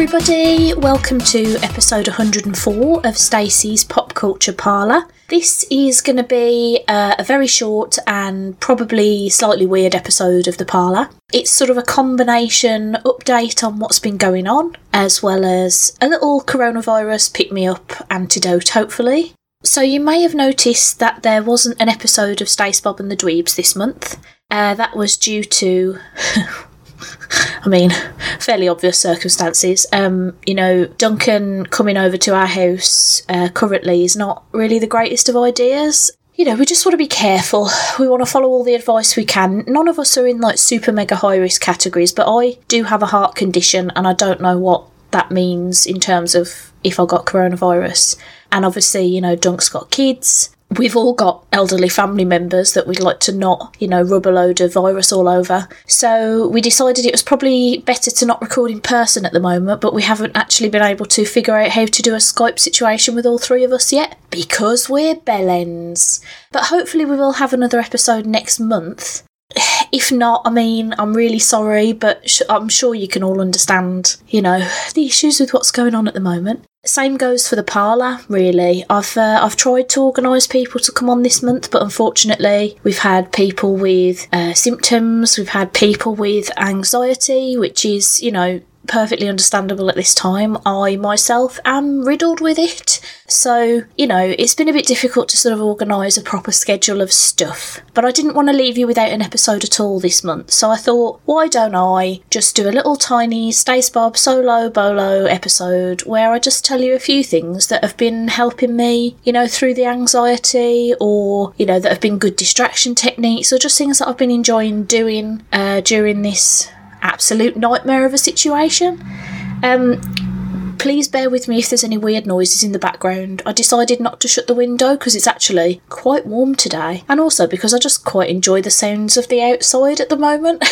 everybody. Welcome to episode 104 of Stacey's Pop Culture Parlour. This is going to be uh, a very short and probably slightly weird episode of the parlour. It's sort of a combination update on what's been going on, as well as a little coronavirus pick me up antidote, hopefully. So, you may have noticed that there wasn't an episode of Stace Bob and the Dweebs this month. Uh, that was due to I mean, fairly obvious circumstances. Um, you know, Duncan coming over to our house uh, currently is not really the greatest of ideas. You know, we just want to be careful. We want to follow all the advice we can. None of us are in like super mega high risk categories, but I do have a heart condition and I don't know what that means in terms of if I got coronavirus. And obviously, you know, Dunk's got kids we've all got elderly family members that we'd like to not, you know, rub a load of virus all over. So we decided it was probably better to not record in person at the moment, but we haven't actually been able to figure out how to do a Skype situation with all three of us yet because we're bellends. But hopefully we will have another episode next month. If not, I mean, I'm really sorry, but sh- I'm sure you can all understand, you know, the issues with what's going on at the moment. Same goes for the parlour, really. I've uh, I've tried to organise people to come on this month, but unfortunately, we've had people with uh, symptoms, we've had people with anxiety, which is you know perfectly understandable at this time. I myself am riddled with it. So, you know, it's been a bit difficult to sort of organise a proper schedule of stuff. But I didn't want to leave you without an episode at all this month. So I thought, why don't I just do a little tiny Stace Bob solo bolo episode where I just tell you a few things that have been helping me, you know, through the anxiety or, you know, that have been good distraction techniques or just things that I've been enjoying doing uh, during this absolute nightmare of a situation. Um, please bear with me if there's any weird noises in the background. I decided not to shut the window because it's actually quite warm today, and also because I just quite enjoy the sounds of the outside at the moment.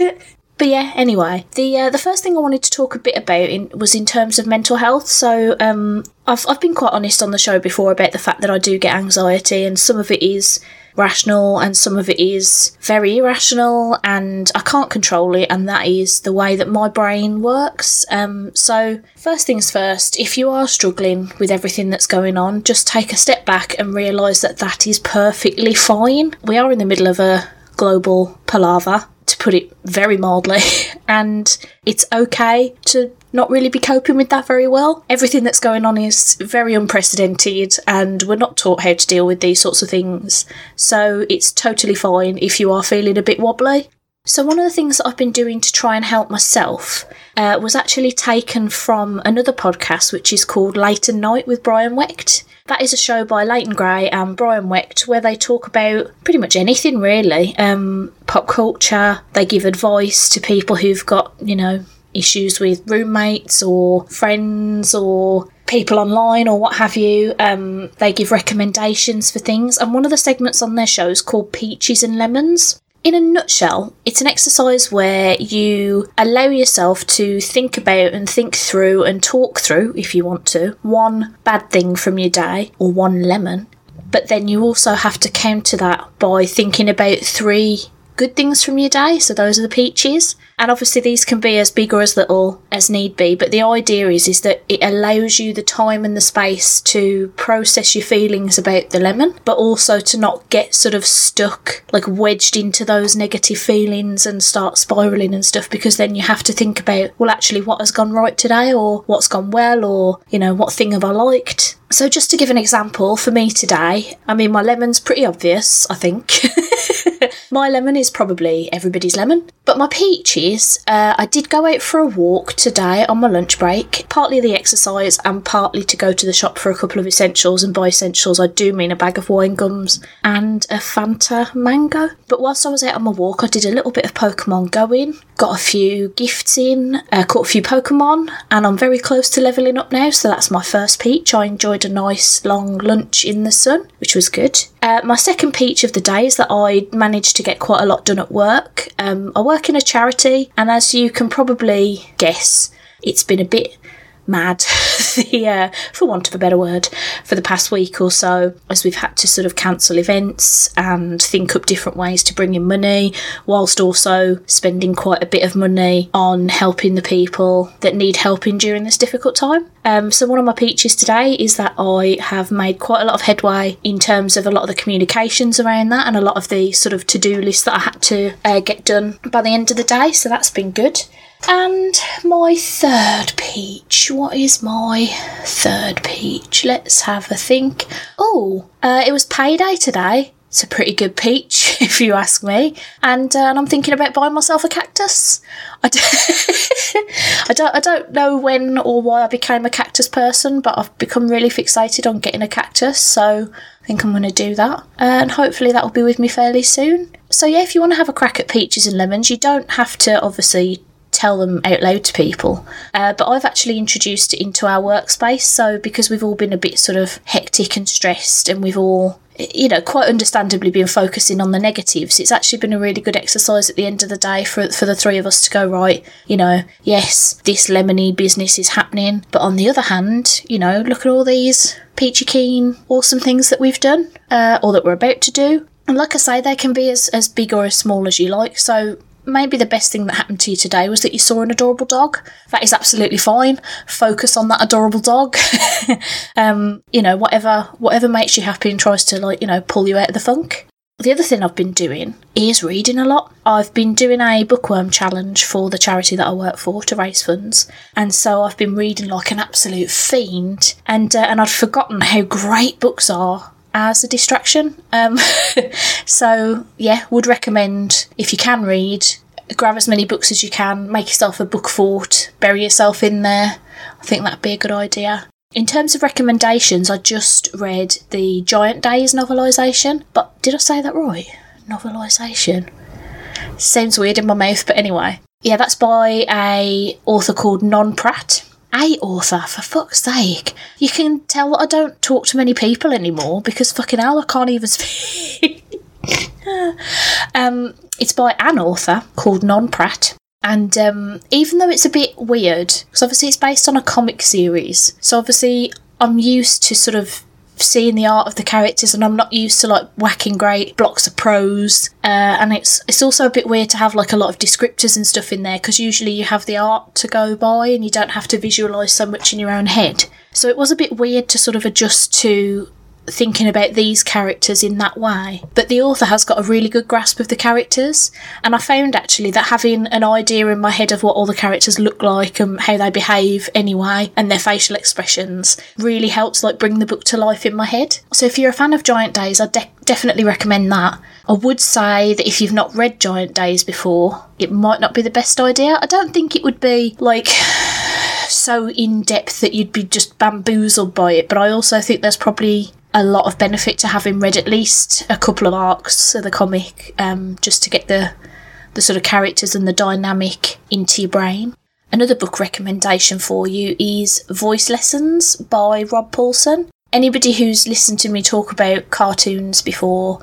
But yeah, anyway, the uh, the first thing I wanted to talk a bit about in, was in terms of mental health. So um, I've I've been quite honest on the show before about the fact that I do get anxiety, and some of it is rational and some of it is very irrational and I can't control it and that is the way that my brain works. Um, so first things first, if you are struggling with everything that's going on, just take a step back and realise that that is perfectly fine. We are in the middle of a global palaver to put it very mildly, and it's okay to not really be coping with that very well. Everything that's going on is very unprecedented, and we're not taught how to deal with these sorts of things. So it's totally fine if you are feeling a bit wobbly. So, one of the things that I've been doing to try and help myself uh, was actually taken from another podcast, which is called Late and Night with Brian Wecht. That is a show by Leighton Gray and Brian Wecht where they talk about pretty much anything really um, pop culture. They give advice to people who've got, you know, issues with roommates or friends or people online or what have you. Um, they give recommendations for things, and one of the segments on their show is called Peaches and Lemons. In a nutshell, it's an exercise where you allow yourself to think about and think through and talk through, if you want to, one bad thing from your day or one lemon. But then you also have to counter that by thinking about three good things from your day. So those are the peaches. And obviously these can be as big or as little as need be. But the idea is is that it allows you the time and the space to process your feelings about the lemon, but also to not get sort of stuck, like wedged into those negative feelings and start spiraling and stuff because then you have to think about, well actually what has gone right today or what's gone well or, you know, what thing have I liked? So just to give an example for me today, I mean my lemon's pretty obvious, I think. my lemon is probably everybody's lemon. But my peaches, uh, I did go out for a walk today on my lunch break, partly the exercise and partly to go to the shop for a couple of essentials. And by essentials, I do mean a bag of wine gums and a Fanta mango. But whilst I was out on my walk, I did a little bit of Pokemon going, got a few gifts in, uh, caught a few Pokemon, and I'm very close to leveling up now. So that's my first peach. I enjoyed a nice long lunch in the sun, which was good. Uh, my second peach of the day is that I managed to get quite a lot done at work. Um, I work in a charity, and as you can probably guess, it's been a bit mad, the, uh, for want of a better word, for the past week or so, as we've had to sort of cancel events and think up different ways to bring in money, whilst also spending quite a bit of money on helping the people that need helping during this difficult time. Um, so, one of my peaches today is that I have made quite a lot of headway in terms of a lot of the communications around that and a lot of the sort of to do list that I had to uh, get done by the end of the day. So, that's been good. And my third peach. What is my third peach? Let's have a think. Oh, uh, it was payday today. It's a pretty good peach, if you ask me. And, uh, and I'm thinking about buying myself a cactus. I d- I don't, I don't know when or why I became a cactus person, but I've become really fixated on getting a cactus. So I think I'm going to do that. And hopefully that will be with me fairly soon. So yeah, if you want to have a crack at peaches and lemons, you don't have to obviously tell them out loud to people. Uh, but I've actually introduced it into our workspace. So because we've all been a bit sort of hectic and stressed, and we've all you know, quite understandably been focusing on the negatives. It's actually been a really good exercise at the end of the day for for the three of us to go right. You know, yes, this lemony business is happening, but on the other hand, you know, look at all these peachy keen, awesome things that we've done, uh, or that we're about to do. And like I say, they can be as, as big or as small as you like. So maybe the best thing that happened to you today was that you saw an adorable dog. That is absolutely fine. Focus on that adorable dog. um, you know, whatever whatever makes you happy and tries to like, you know, pull you out of the funk. The other thing I've been doing is reading a lot. I've been doing a bookworm challenge for the charity that I work for to raise funds, and so I've been reading like an absolute fiend. And uh, and I'd forgotten how great books are as a distraction. Um, so, yeah, would recommend if you can read, grab as many books as you can, make yourself a book fort, bury yourself in there. I think that'd be a good idea. In terms of recommendations, I just read the Giant Days novelisation, but did I say that right? Novelisation. Sounds weird in my mouth, but anyway. Yeah, that's by a author called Non Pratt a author, for fuck's sake. You can tell that I don't talk to many people anymore because fucking hell, I can't even speak. um, it's by an author called Non Pratt. And um, even though it's a bit weird, because obviously it's based on a comic series, so obviously I'm used to sort of seeing the art of the characters and I'm not used to like whacking great blocks of prose uh, and it's it's also a bit weird to have like a lot of descriptors and stuff in there because usually you have the art to go by and you don't have to visualize so much in your own head. So it was a bit weird to sort of adjust to thinking about these characters in that way. But the author has got a really good grasp of the characters, and I found actually that having an idea in my head of what all the characters look like and how they behave anyway, and their facial expressions, really helps like bring the book to life in my head. So if you're a fan of Giant Days, I de- definitely recommend that. I would say that if you've not read Giant Days before, it might not be the best idea. I don't think it would be like so in depth that you'd be just bamboozled by it, but I also think there's probably a lot of benefit to having read at least a couple of arcs of the comic, um, just to get the the sort of characters and the dynamic into your brain. Another book recommendation for you is Voice Lessons by Rob Paulsen. Anybody who's listened to me talk about cartoons before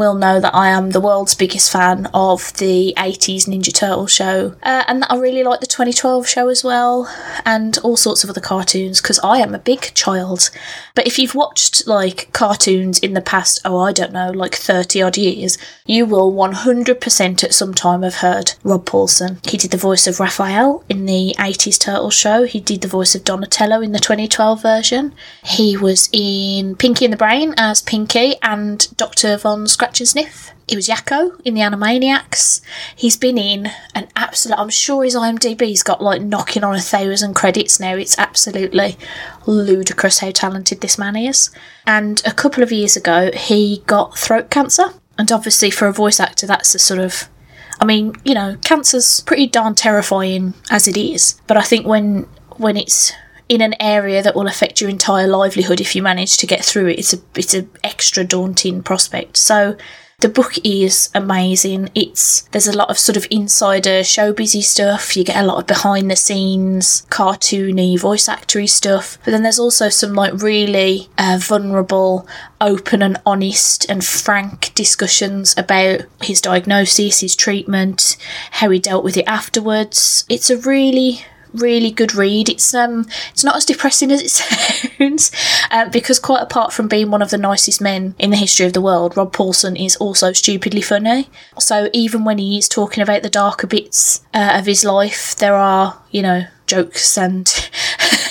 will know that I am the world's biggest fan of the 80s Ninja Turtle show, uh, and that I really like the 2012 show as well, and all sorts of other cartoons because I am a big child. But if you've watched like cartoons in the past, oh, I don't know, like 30 odd years, you will 100% at some time have heard Rob Paulsen. He did the voice of Raphael in the 80s Turtle show, he did the voice of Donatello in the 2012 version, he was in Pinky and the Brain as Pinky and Dr. Von Scratch Scratch Sniff. He was Yakko in the Animaniacs. He's been in an absolute. I'm sure his IMDb's got like knocking on a thousand credits now. It's absolutely ludicrous how talented this man is. And a couple of years ago, he got throat cancer. And obviously, for a voice actor, that's a sort of. I mean, you know, cancer's pretty darn terrifying as it is. But I think when when it's in an area that will affect your entire livelihood if you manage to get through it. It's a it's an extra daunting prospect. So the book is amazing. It's there's a lot of sort of insider showbizy stuff. You get a lot of behind the scenes, cartoony, voice actory stuff. But then there's also some like really uh, vulnerable, open and honest and frank discussions about his diagnosis, his treatment, how he dealt with it afterwards. It's a really really good read. It's um, it's not as depressing as it sounds, uh, because quite apart from being one of the nicest men in the history of the world, Rob Paulsen is also stupidly funny. So even when he is talking about the darker bits uh, of his life, there are you know jokes and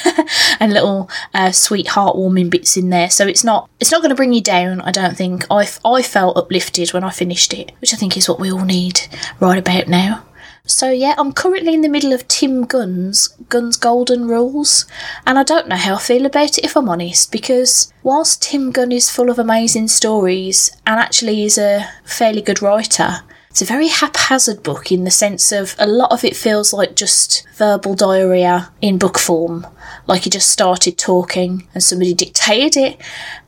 and little uh, sweet heartwarming bits in there. So it's not it's not going to bring you down. I don't think. I I felt uplifted when I finished it, which I think is what we all need right about now. So yeah, I'm currently in the middle of Tim Gunn's Gunn's Golden Rules, and I don't know how I feel about it if I'm honest, because whilst Tim Gunn is full of amazing stories and actually is a fairly good writer, it's a very haphazard book in the sense of a lot of it feels like just verbal diarrhea in book form. Like he just started talking and somebody dictated it.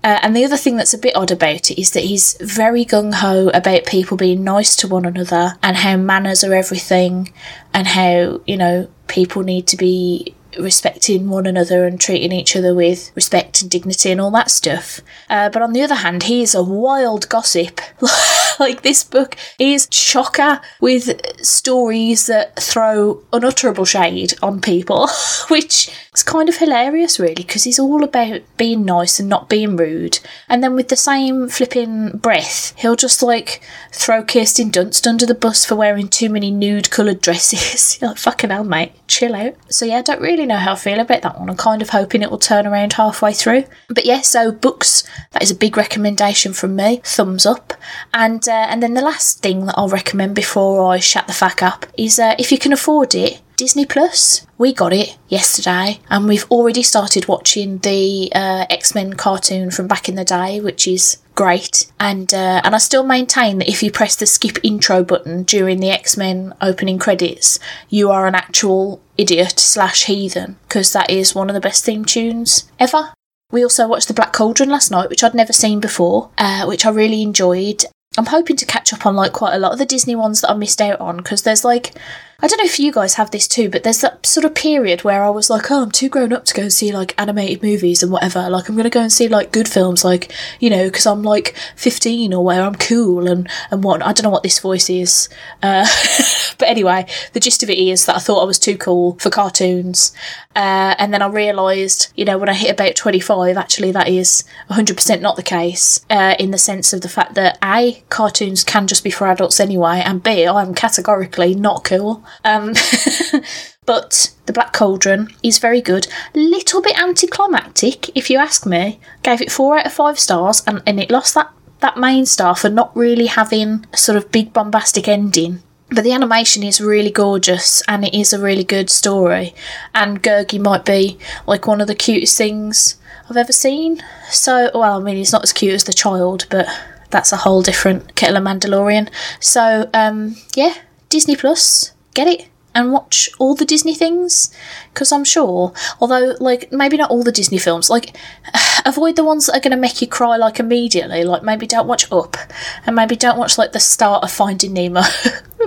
Uh, and the other thing that's a bit odd about it is that he's very gung ho about people being nice to one another and how manners are everything and how, you know, people need to be respecting one another and treating each other with respect and dignity and all that stuff. Uh, but on the other hand, he is a wild gossip. like this book is chocker with stories that throw unutterable shade on people, which is kind of hilarious, really, because he's all about being nice and not being rude. And then with the same flipping breath, he'll just like throw Kirsten Dunst under the bus for wearing too many nude coloured dresses. Like, fucking hell, mate, chill out. So yeah, I don't really know how I feel about that one. I'm kind of hoping it will turn around halfway through. But yeah, so books, that is a big recommendation from me. Thumbs up. And uh, and then the last thing that I'll recommend before I shut the fuck up is uh, if you can afford it, Disney Plus. We got it yesterday, and we've already started watching the uh, X Men cartoon from back in the day, which is great. And uh, and I still maintain that if you press the skip intro button during the X Men opening credits, you are an actual idiot slash heathen because that is one of the best theme tunes ever. We also watched The Black Cauldron last night, which I'd never seen before, uh, which I really enjoyed. I'm hoping to catch up on like quite a lot of the Disney ones that I missed out on because there's like I don't know if you guys have this too, but there's that sort of period where I was like, oh, I'm too grown up to go and see like animated movies and whatever. Like, I'm going to go and see like good films, like, you know, because I'm like 15 or where I'm cool and, and what. I don't know what this voice is. Uh, but anyway, the gist of it is that I thought I was too cool for cartoons. Uh, and then I realised, you know, when I hit about 25, actually, that is 100% not the case, uh, in the sense of the fact that A, cartoons can just be for adults anyway, and B, I'm categorically not cool. Um, but The Black Cauldron is very good. Little bit anticlimactic, if you ask me. Gave it four out of five stars, and, and it lost that, that main star for not really having a sort of big bombastic ending. But the animation is really gorgeous and it is a really good story. And Gurgi might be like one of the cutest things I've ever seen. So, well, I mean, he's not as cute as the child, but that's a whole different kettle of Mandalorian. So, um, yeah, Disney Plus, get it and watch all the Disney things because I'm sure, although like maybe not all the Disney films, like avoid the ones that are going to make you cry like immediately. Like maybe don't watch Up, and maybe don't watch like the start of Finding Nemo,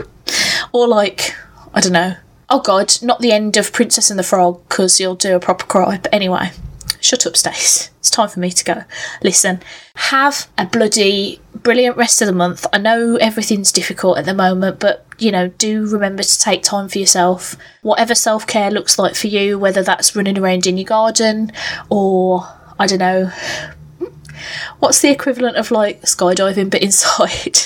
or like I don't know. Oh God, not the end of Princess and the Frog because you'll do a proper cry. But anyway, shut up, Stace. It's time for me to go. Listen, have a bloody brilliant rest of the month. I know everything's difficult at the moment, but you know, do remember to take time for yourself. Whatever self care looks like for you, whether that's running around in your garden or I don't know, what's the equivalent of like skydiving but inside?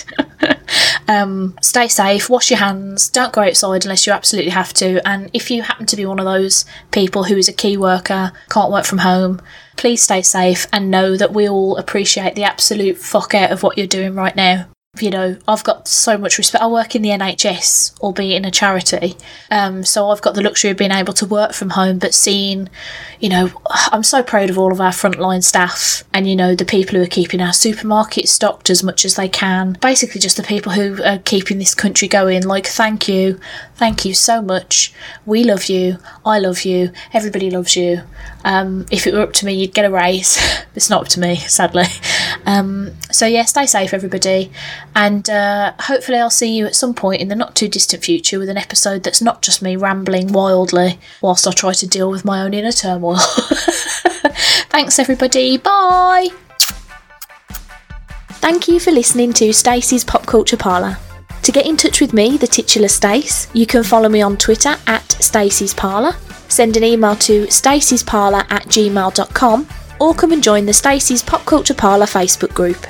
um, stay safe, wash your hands, don't go outside unless you absolutely have to. And if you happen to be one of those people who is a key worker, can't work from home, please stay safe and know that we all appreciate the absolute fuck out of what you're doing right now you know, I've got so much respect. I work in the NHS, albeit in a charity, um, so I've got the luxury of being able to work from home. But seeing, you know, I'm so proud of all of our frontline staff, and you know, the people who are keeping our supermarkets stocked as much as they can. Basically, just the people who are keeping this country going. Like, thank you, thank you so much. We love you. I love you. Everybody loves you. Um, if it were up to me, you'd get a raise. it's not up to me, sadly. Um, so yeah, stay safe, everybody and uh, hopefully I'll see you at some point in the not too distant future with an episode that's not just me rambling wildly whilst I try to deal with my own inner turmoil. Thanks, everybody. Bye. Thank you for listening to Stacey's Pop Culture Parlour. To get in touch with me, the titular Stace, you can follow me on Twitter at Stacey's Parlour, send an email to stacey'sparlour at gmail.com, or come and join the Stacey's Pop Culture Parlour Facebook group.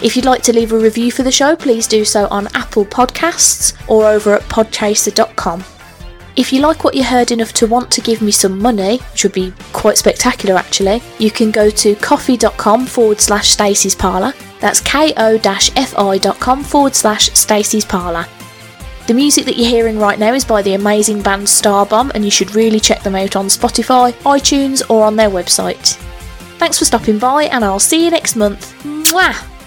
If you'd like to leave a review for the show, please do so on Apple Podcasts or over at podchaser.com. If you like what you heard enough to want to give me some money, which would be quite spectacular actually, you can go to ko-fi.com forward slash Stacey's Parlour. That's ko-fi.com forward slash Stacey's Parlour. The music that you're hearing right now is by the amazing band Starbomb, and you should really check them out on Spotify, iTunes, or on their website. Thanks for stopping by, and I'll see you next month. Mwah!